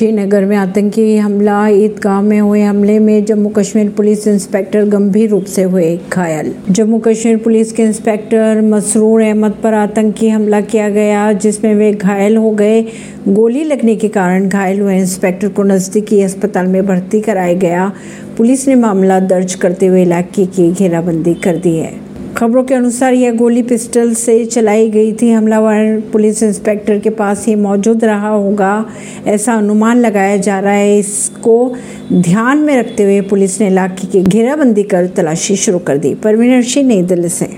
श्रीनगर में आतंकी हमला, ईदगाह में हुए हमले में जम्मू कश्मीर पुलिस इंस्पेक्टर गंभीर रूप से हुए घायल। जम्मू कश्मीर पुलिस के इंस्पेक्टर मसरूर अहमद पर आतंकी हमला किया गया, जिसमें वे घायल हो गए। गोली लगने के कारण घायल हुए इंस्पेक्टर को नजदीकी अस्पताल में भर्ती कराया गया। पुलिस ने मामला दर्ज करते हुए इलाके की घेराबंदी कर दी है। खबरों के अनुसार यह गोली पिस्टल से चलाई गई थी। हमलावर पुलिस इंस्पेक्टर के पास ही मौजूद रहा होगा, ऐसा अनुमान लगाया जा रहा है। इसको ध्यान में रखते हुए पुलिस ने इलाके की घेराबंदी कर तलाशी शुरू कर दी। परवीन सिंह नई दिल्ली से।